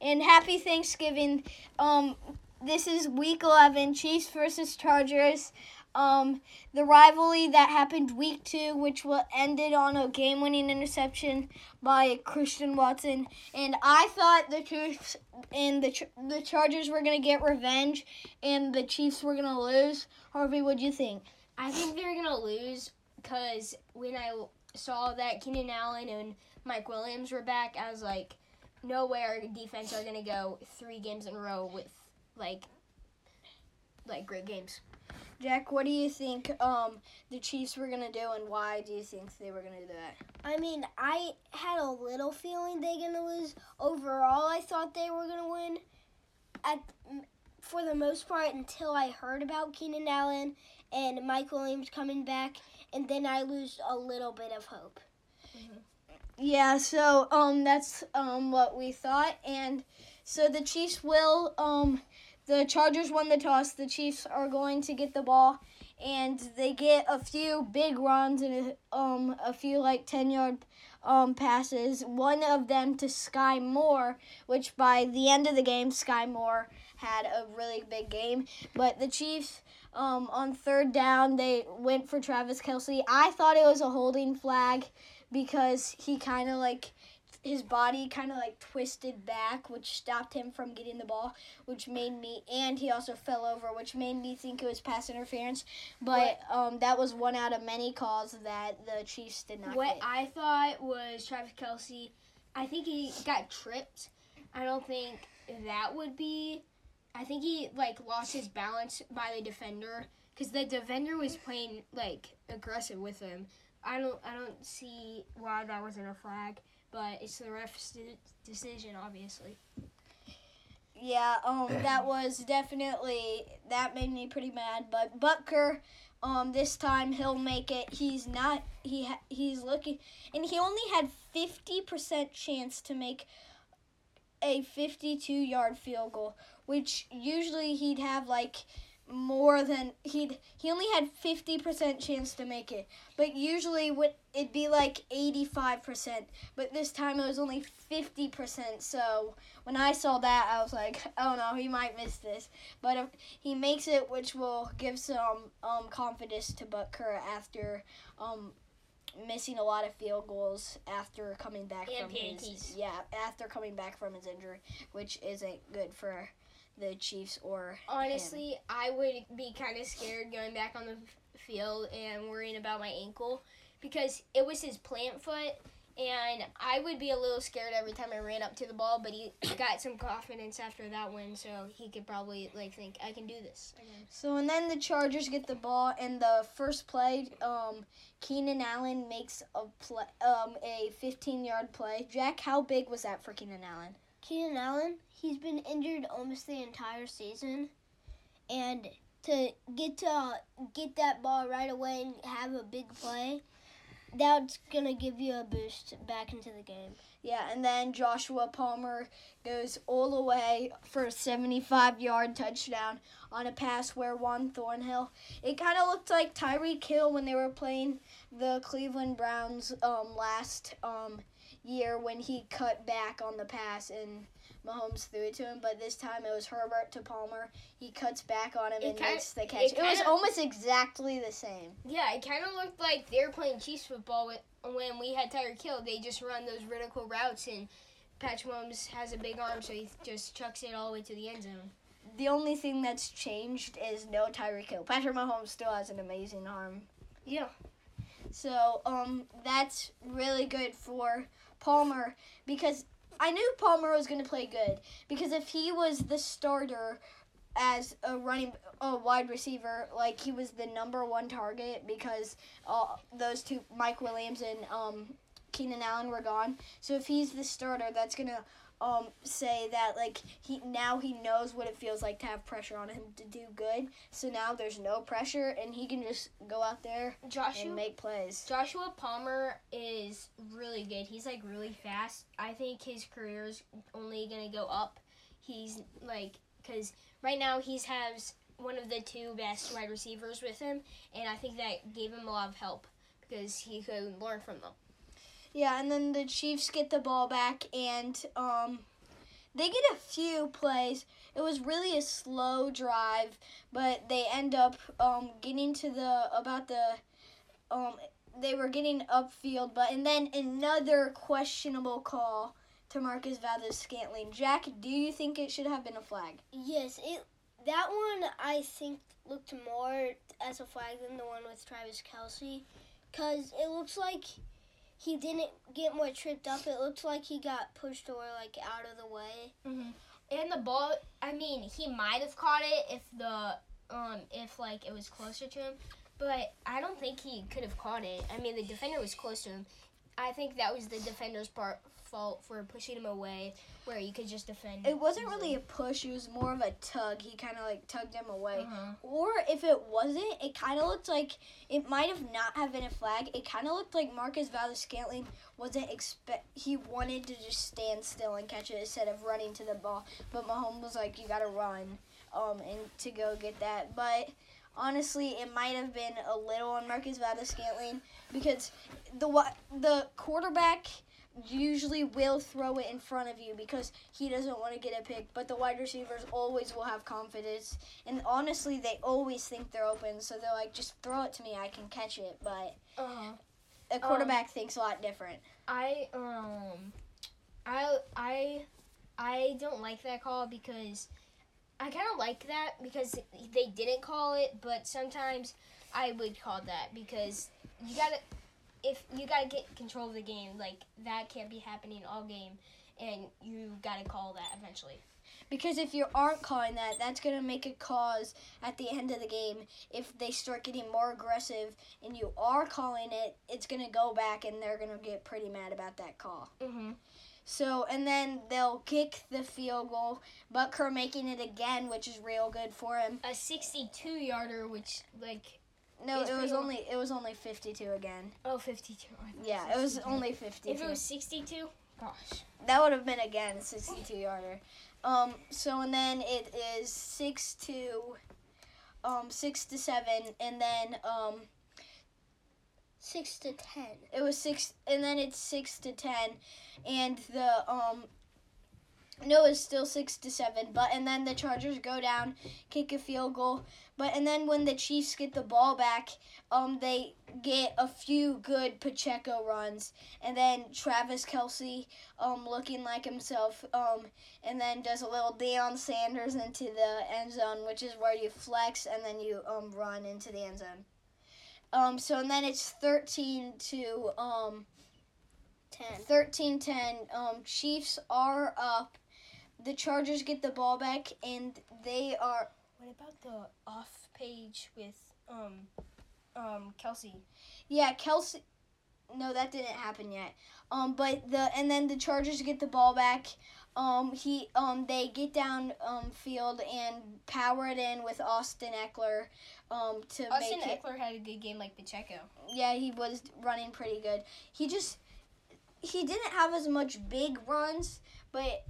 and happy Thanksgiving. Um, this is week eleven, Chiefs versus Chargers. Um, the rivalry that happened week two, which will ended on a game-winning interception by Christian Watson, and I thought the Chiefs and the the Chargers were gonna get revenge, and the Chiefs were gonna lose. Harvey, what do you think? I think they're gonna lose because when I saw that Keenan Allen and Mike Williams were back, I was like, no way our defense are gonna go three games in a row with like like great games. Jack, what do you think um, the Chiefs were gonna do, and why do you think they were gonna do that? I mean, I had a little feeling they're gonna lose. Overall, I thought they were gonna win. At for the most part, until I heard about Keenan Allen and Mike Williams coming back, and then I lose a little bit of hope. Yeah, so um, that's um what we thought, and so the Chiefs will um, the Chargers won the toss. The Chiefs are going to get the ball, and they get a few big runs and um a few like ten yard um passes. One of them to Skyy Moore, which by the end of the game, Skyy Moore had a really big game. But the Chiefs um on third down they went for Travis Kelce. I thought it was a holding flag because he kind of like his body kind of like twisted back, which stopped him from getting the ball, which made me and he also fell over, which made me think it was pass interference. But um, that was one out of many calls that the Chiefs did not What get. I thought was Travis Kelce. I think he got tripped. I don't think that would be. I think he like lost his balance by the defender because the defender was playing like aggressive with him. I don't. I don't see why that wasn't a flag, but it's the ref's de- decision, obviously. Yeah, um, that was definitely that made me pretty mad. But Butker, um, this time he'll make it. He's not. He ha- he's looking, and he only had fifty percent chance to make a fifty-two yard field goal, which usually he'd have like more than he'd he only had 50% chance to make it. But usually would it'd be like 85% but this time it was only 50% so when i saw that i was like oh no he might miss this. But if he makes it which will give some um, confidence to butker after um, missing a lot of field goals after coming back And from his yeah after coming back from his injury which isn't good for the chiefs or him. Honestly, I would be kind of scared going back on the field and worrying about my ankle because it was his plant foot, and I would be a little scared every time I ran up to the ball. But he got some confidence after that one, so he could probably like think I can do this. Again. So and then the Chargers get the ball and the first play, um, Keenan Allen makes a play, um, a 15 yard play. Jack, how big was that for Keenan Allen? Keenan Allen, he's been injured almost the entire season, and to get to get that ball right away and have a big play, that's gonna give you a boost back into the game. Yeah, and then Joshua Palmer goes all the way for a 75 yard touchdown on a pass where Juan Thornhill. It kind of looked like Tyreek Hill when they were playing the Cleveland Browns um, last um, year when he cut back on the pass and Mahomes threw it to him. But this time it was Herbert to Palmer. He cuts back on him It and kinda- makes the it catch. It, was kinda- almost exactly the same. Yeah, it kind of looked like they were playing Chiefs football when we had Tyreek Hill. They just run those vertical routes, and Patrick Mahomes has a big arm, so he just chucks it all the way to the end zone. The only thing that's changed is no Tyreek Hill. Patrick Mahomes still has an amazing arm. Yeah. So um, that's really good for Palmer because I knew Palmer was going to play good because if he was the starter as a running a wide receiver, like he was the number one target because uh, those two Mike Williams and um, Keenan Allen were gone. So if he's the starter, that's gonna um, say that like he now he knows what it feels like to have pressure on him to do good. So now there's no pressure and he can just go out there Joshua and make plays. Joshua Palmer is really good. He's like really fast. I think his career is only gonna go up. He's like because right now he's has one of the two best wide receivers with him, and I think that gave him a lot of help because he could learn from them. Yeah, and then the Chiefs get the ball back, and um, they get a few plays. It was really a slow drive, but they end up um, getting to the about the um, they were getting upfield, but and then another questionable call to Marcus Valdes Scantling. Jack, do you think it should have been a flag? Yes, it that one I think looked more as a flag than the one with Travis Kelce, cause it looks like he didn't get more tripped up. It looked like he got pushed or like out of the way. Mm-hmm. And the ball, I mean, he might have caught it if the um if like it was closer to him, but I don't think he could have caught it. I mean, the defender was close to him. I think that was the defender's part fault for pushing him away, where you could just defend. It wasn't really a push. It was more of a tug. He kind of like tugged him away. Uh-huh. Or if it wasn't, it kind of looked like it might have not have been a flag. It kind of looked like Marcus Valdes Scantling wasn't expect. He wanted to just stand still and catch it instead of running to the ball. But Mahomes was like, "You got to run," um, and to go get that. But honestly, it might have been a little on Marcus Valdes Scantling because the the quarterback usually will throw it in front of you because he doesn't want to get a pick. But the wide receivers always will have confidence, and honestly, they always think they're open, so they're like, "Just throw it to me, I can catch it." But Uh-huh. a quarterback thinks a lot different. I um, I I I don't like that call because I kind of like that because they didn't call it, but sometimes I would call that because you gotta if you gotta get control of the game like that can't be happening all game, and you gotta call that eventually. Because if you aren't calling that, that's to make a cause at the end of the game. If they start getting more aggressive and you are calling it, it's to go back and they're to get pretty mad about that call. Mm-hmm. So, and then they'll kick the field goal. Butker making it again, which is real good for him. A 62 yarder, which like No, It's it was only it was only 52 again. oh 52. I thought Yeah, it was only 52. If it was 62, gosh. that would have been again 62 yarder. Um, so and then it is six to, um, six to seven, and then um, Six to ten. it was six, and then it's six to ten, and the um, no, it's still six to seven, but and then the Chargers go down, kick a field goal, but and then when the Chiefs get the ball back, um, they get a few good Pacheco runs, and then Travis Kelce, um, looking like himself, um, and then does a little Deion Sanders into the end zone, which is where you flex and then you um run into the end zone. Um, so and then it's thirteen to um Ten. 13 10. Um, Chiefs are up. The Chargers get the ball back, and they are. What about the off page with um um Kelce? Yeah, Kelce. No, that didn't happen yet. Um, but the and then the Chargers get the ball back. Um, he um they get down um field and power it in with Austin Ekeler. Um, to Austin make it. Ekeler had a good game like Pacheco. Yeah, he was running pretty good. He just he didn't have as much big runs, but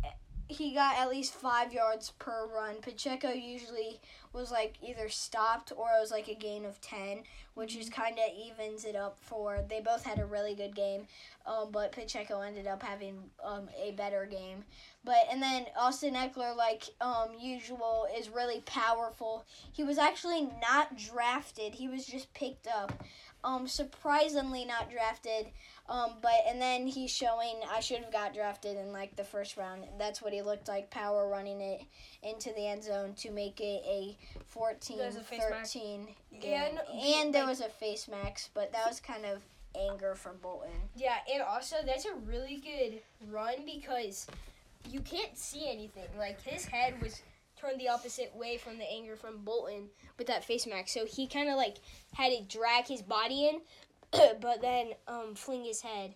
he got at least five yards per run. Pacheco usually was like either stopped or it was like a gain of ten, which is kind of evens it up for. They both had a really good game, um, but Pacheco ended up having um, a better game. But and then Austin Ekeler, like um, usual, is really powerful. He was actually not drafted. He was just picked up. Um, surprisingly not drafted. Um, but and then he's showing I should have got drafted in like the first round. That's what he looked like, power running it into the end zone to make it a 14 a face mask. 13 game. Yeah, no, and there was a face max, but that was kind of anger from Bolton. Yeah, and also that's a really good run because you can't see anything. Like his head was turned the opposite way from the anger from Bolton with that face mask, so he kind of like had to drag his body in, but then um fling his head.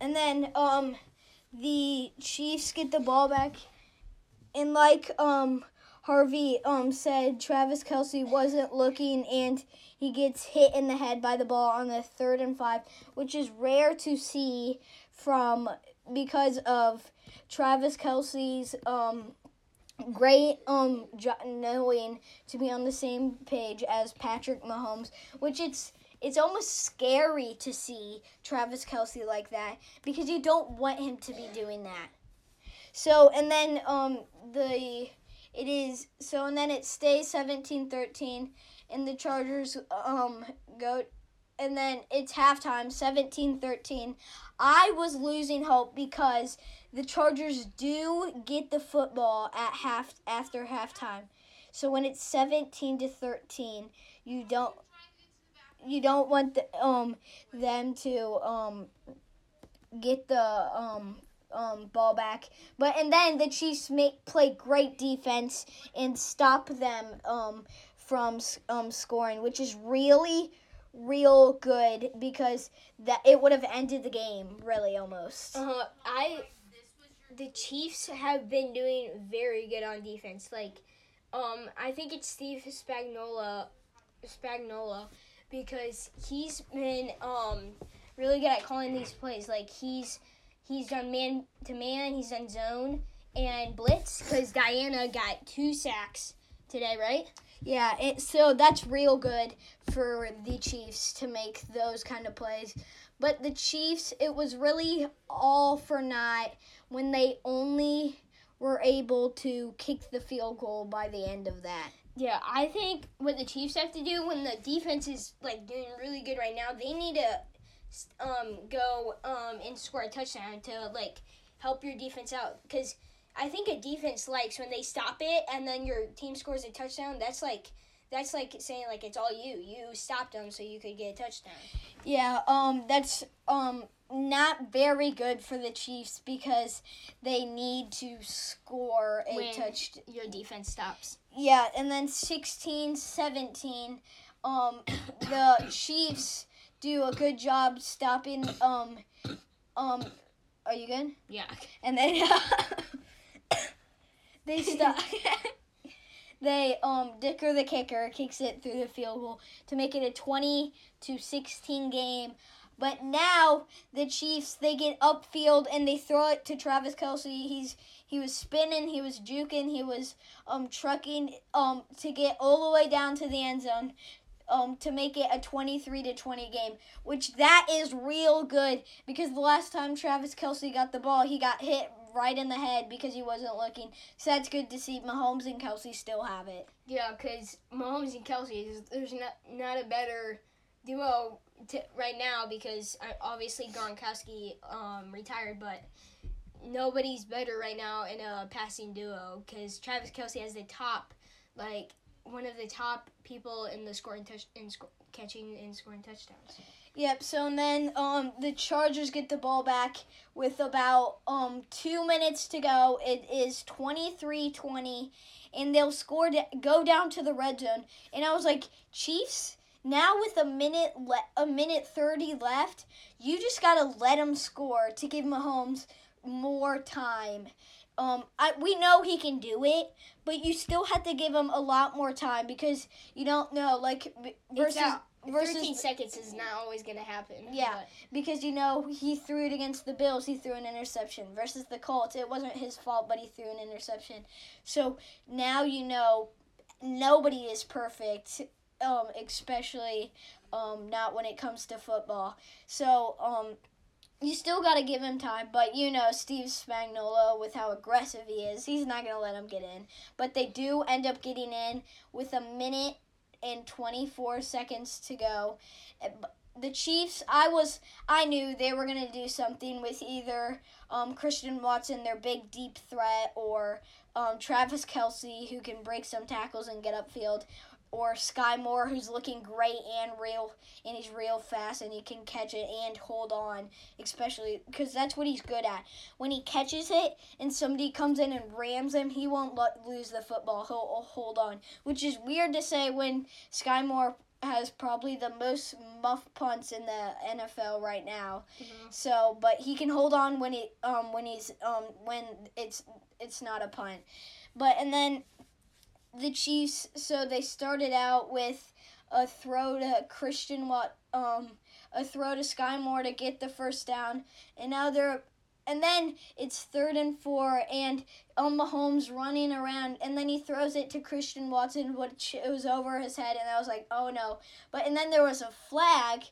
And then um the Chiefs get the ball back and like um Harvey um said Travis Kelce wasn't looking and he gets hit in the head by the ball on the third and five, which is rare to see from because of Travis Kelce's um great um knowing to be on the same page as Patrick Mahomes, which it's it's almost scary to see Travis Kelce like that because you don't want him to be doing that. So and then um the it is so and then it stays 17-13 and the Chargers um go and then it's halftime 17-13. I was losing hope because the Chargers do get the football at half after halftime. So when it's 17 to 13, you don't you don't want the, um them to um get the um um ball back. But and then the Chiefs make play great defense and stop them um from um scoring, which is really real good because that it would have ended the game really almost. Uh, I the Chiefs have been doing very good on defense. Like, um, I think it's Steve Spagnuolo, Spagnuolo, because he's been um really good at calling these plays. Like he's he's done man to man, he's done zone and blitz. Because Diana got two sacks today, right? Yeah, it, so that's real good for the Chiefs to make those kind of plays. But the Chiefs, it was really all for naught when they only were able to kick the field goal by the end of that. Yeah, I think what the Chiefs have to do when the defense is like doing really good right now, they need to um, go um, and score a touchdown to like help your defense out because I think a defense likes when they stop it and then your team scores a touchdown. That's like that's like saying like it's all you. You stopped them so you could get a touchdown. Yeah, um that's um not very good for the Chiefs because they need to score a When touch Your defense stops. Yeah, and then 16 17 um the Chiefs do a good job stopping um um are you good? Yeah. and then they stop. they um Dicker the kicker kicks it through the field goal to make it a twenty to sixteen game. But now the Chiefs they get upfield and they throw it to Travis Kelce. He's he was spinning, he was juking, he was um trucking um to get all the way down to the end zone. Um, to make it a 23 to 20 game, which that is real good because the last time Travis Kelce got the ball, he got hit right in the head because he wasn't looking. So that's good to see. Mahomes and Kelce still have it. Yeah, because Mahomes and Kelce, there's not not a better duo t- right now because uh, obviously Gronkowski um, retired, but nobody's better right now in a passing duo because Travis Kelce has the top, like one of the top people in the scoring touch in sco- catching and scoring touchdowns. Yep. So and then um the Chargers get the ball back with about um two minutes to go. It is 23-20, and they'll score to go down to the red zone. And I was like, Chiefs. Now with a minute le- a minute thirty left, you just gotta let them score to give Mahomes more time. Um, I we know he can do it, but you still have to give him a lot more time because you don't know like versus not- versus 13 seconds is not always going to happen. Yeah. but- because you know he threw it against the Bills. He threw an interception versus the Colts. It wasn't his fault, but he threw an interception. So now you know nobody is perfect, um, especially um, not when it comes to football. So um, you still got to give him time, but you know Steve Spagnuolo with how aggressive he is, he's not gonna let him get in. But they do end up getting in with a minute and 24 seconds to go. Uh, The Chiefs, I was, I knew they were gonna do something with either um, Christian Watson, their big deep threat, or um, Travis Kelce, who can break some tackles and get upfield, or Skyy Moore, who's looking great and real, and he's real fast and he can catch it and hold on, especially because that's what he's good at. When he catches it and somebody comes in and rams him, he won't lo- lose the football. He'll hold on, which is weird to say when Skyy Moore has probably the most muff punts in the NFL right now. So, but he can hold on when he um when he's um when it's it's not a punt. But and then the Chiefs so they started out with a throw to Christian Watt um a throw to Skyy Moore to get the first down and now they're and then it's third and four, and um, Mahomes running around, and then he throws it to Christian Watson, which it was over his head, and I was like, oh no. But and then there was a flag,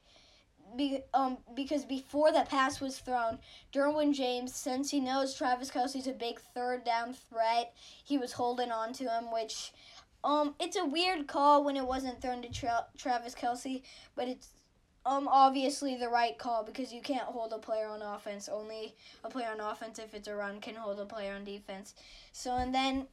be, um, because before the pass was thrown, Derwin James, since he knows Travis Kelce's a big third down threat, he was holding on to him, which. Um, it's a weird call when it wasn't thrown to Tra- Travis Kelce, but it's um obviously the right call because you can't hold a player on offense. Only a player on offense if it's a run can hold a player on defense. So and then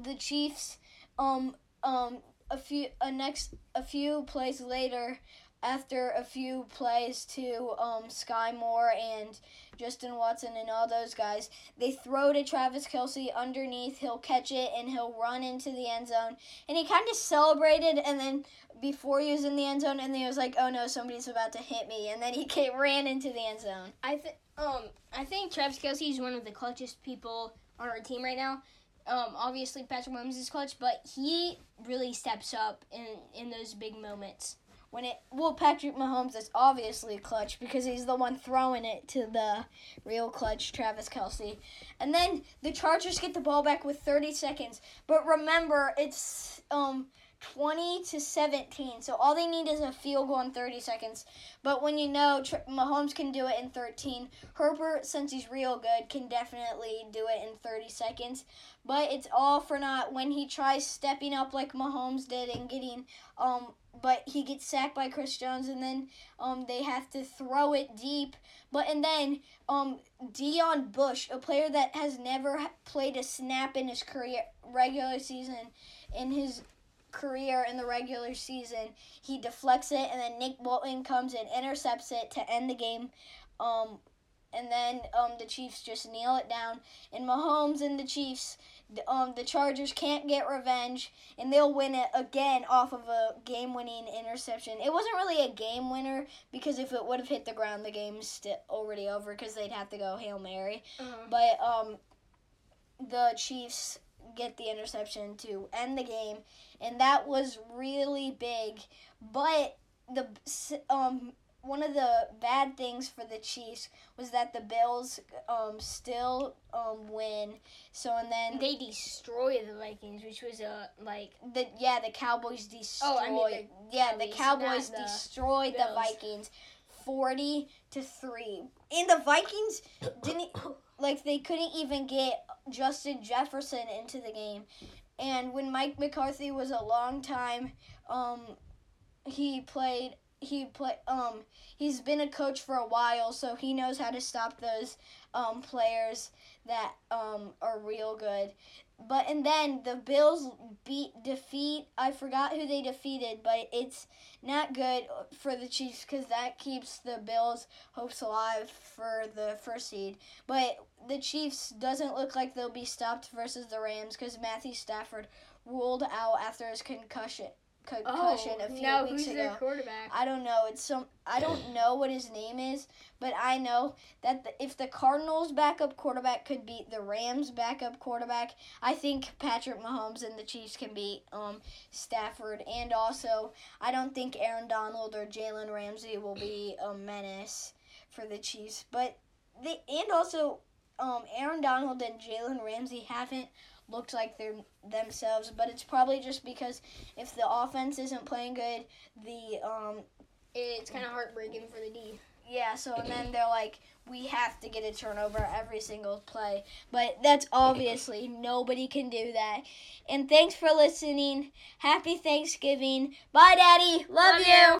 the Chiefs um um a few a next a few plays later after a few plays to um, Skyy Moore and Justin Watson and all those guys, they throw to Travis Kelce underneath. He'll catch it and he'll run into the end zone. And he kind of celebrated, and then before he was in the end zone, and then he was like, "Oh no, somebody's about to hit me!" And then he came, ran into the end zone. I think um I think Travis Kelce is one of the clutchest people on our team right now. Um, obviously Patrick Mahomes is clutch, but he really steps up in in those big moments when it well Patrick Mahomes is obviously clutch because he's the one throwing it to the real clutch Travis Kelce. And then the Chargers get the ball back with 30 seconds. But remember, it's um 20 to 17. So all they need is a field goal in 30 seconds. But when you know Mahomes can do it in 13, Herbert, since he's real good, can definitely do it in 30 seconds. But it's all for naught when he tries stepping up like Mahomes did and getting um but he gets sacked by Chris Jones, and then um, they have to throw it deep. But and then um, Deon Bush, a player that has never played a snap in his career regular season, in his career in the regular season, he deflects it, and then Nick Bolton comes and intercepts it to end the game. Um, and then um, the Chiefs just kneel it down, and Mahomes and the Chiefs um, the Chargers can't get revenge, and they'll win it again off of a game-winning interception. It wasn't really a game winner because if it would have hit the ground, the game's still already over because they'd have to go hail mary. Uh-huh. But um, the Chiefs get the interception to end the game, and that was really big. But the um one of the bad things for the Chiefs was that the Bills um still um win. So and then they destroy the Vikings, which was a like the yeah the Cowboys destroyed. Oh, I mean the, yeah, the Cowboys the destroyed Bills. the Vikings, forty to three. And the Vikings didn't like they couldn't even get Justin Jefferson into the game. And when Mike McCarthy was a long time, um, he played he play um he's been a coach for a while so he knows how to stop those um players that um are real good but and then the bills beat defeat i forgot who they defeated but it's not good for the chiefs because that keeps the bills hopes alive for the first seed. But the chiefs doesn't look like they'll be stopped versus the rams because matthew stafford ruled out after his concussion concussion oh, a few weeks who's ago. their quarterback? I don't know. It's some. I don't know what his name is, but I know that the, if the Cardinals' backup quarterback could beat the Rams' backup quarterback, I think Patrick Mahomes and the Chiefs can beat um Stafford. And also, I don't think Aaron Donald or Jalen Ramsey will be a menace for the Chiefs. But they and also, um, Aaron Donald and Jalen Ramsey haven't looked like they're themselves, but it's probably just because if the offense isn't playing good, the um It's kind of heartbreaking for the D. yeah, so and then they're like we have to get a turnover every single play. But that's obviously nobody can do that. And thanks for listening. Happy Thanksgiving. Bye daddy. Love, Love you. you.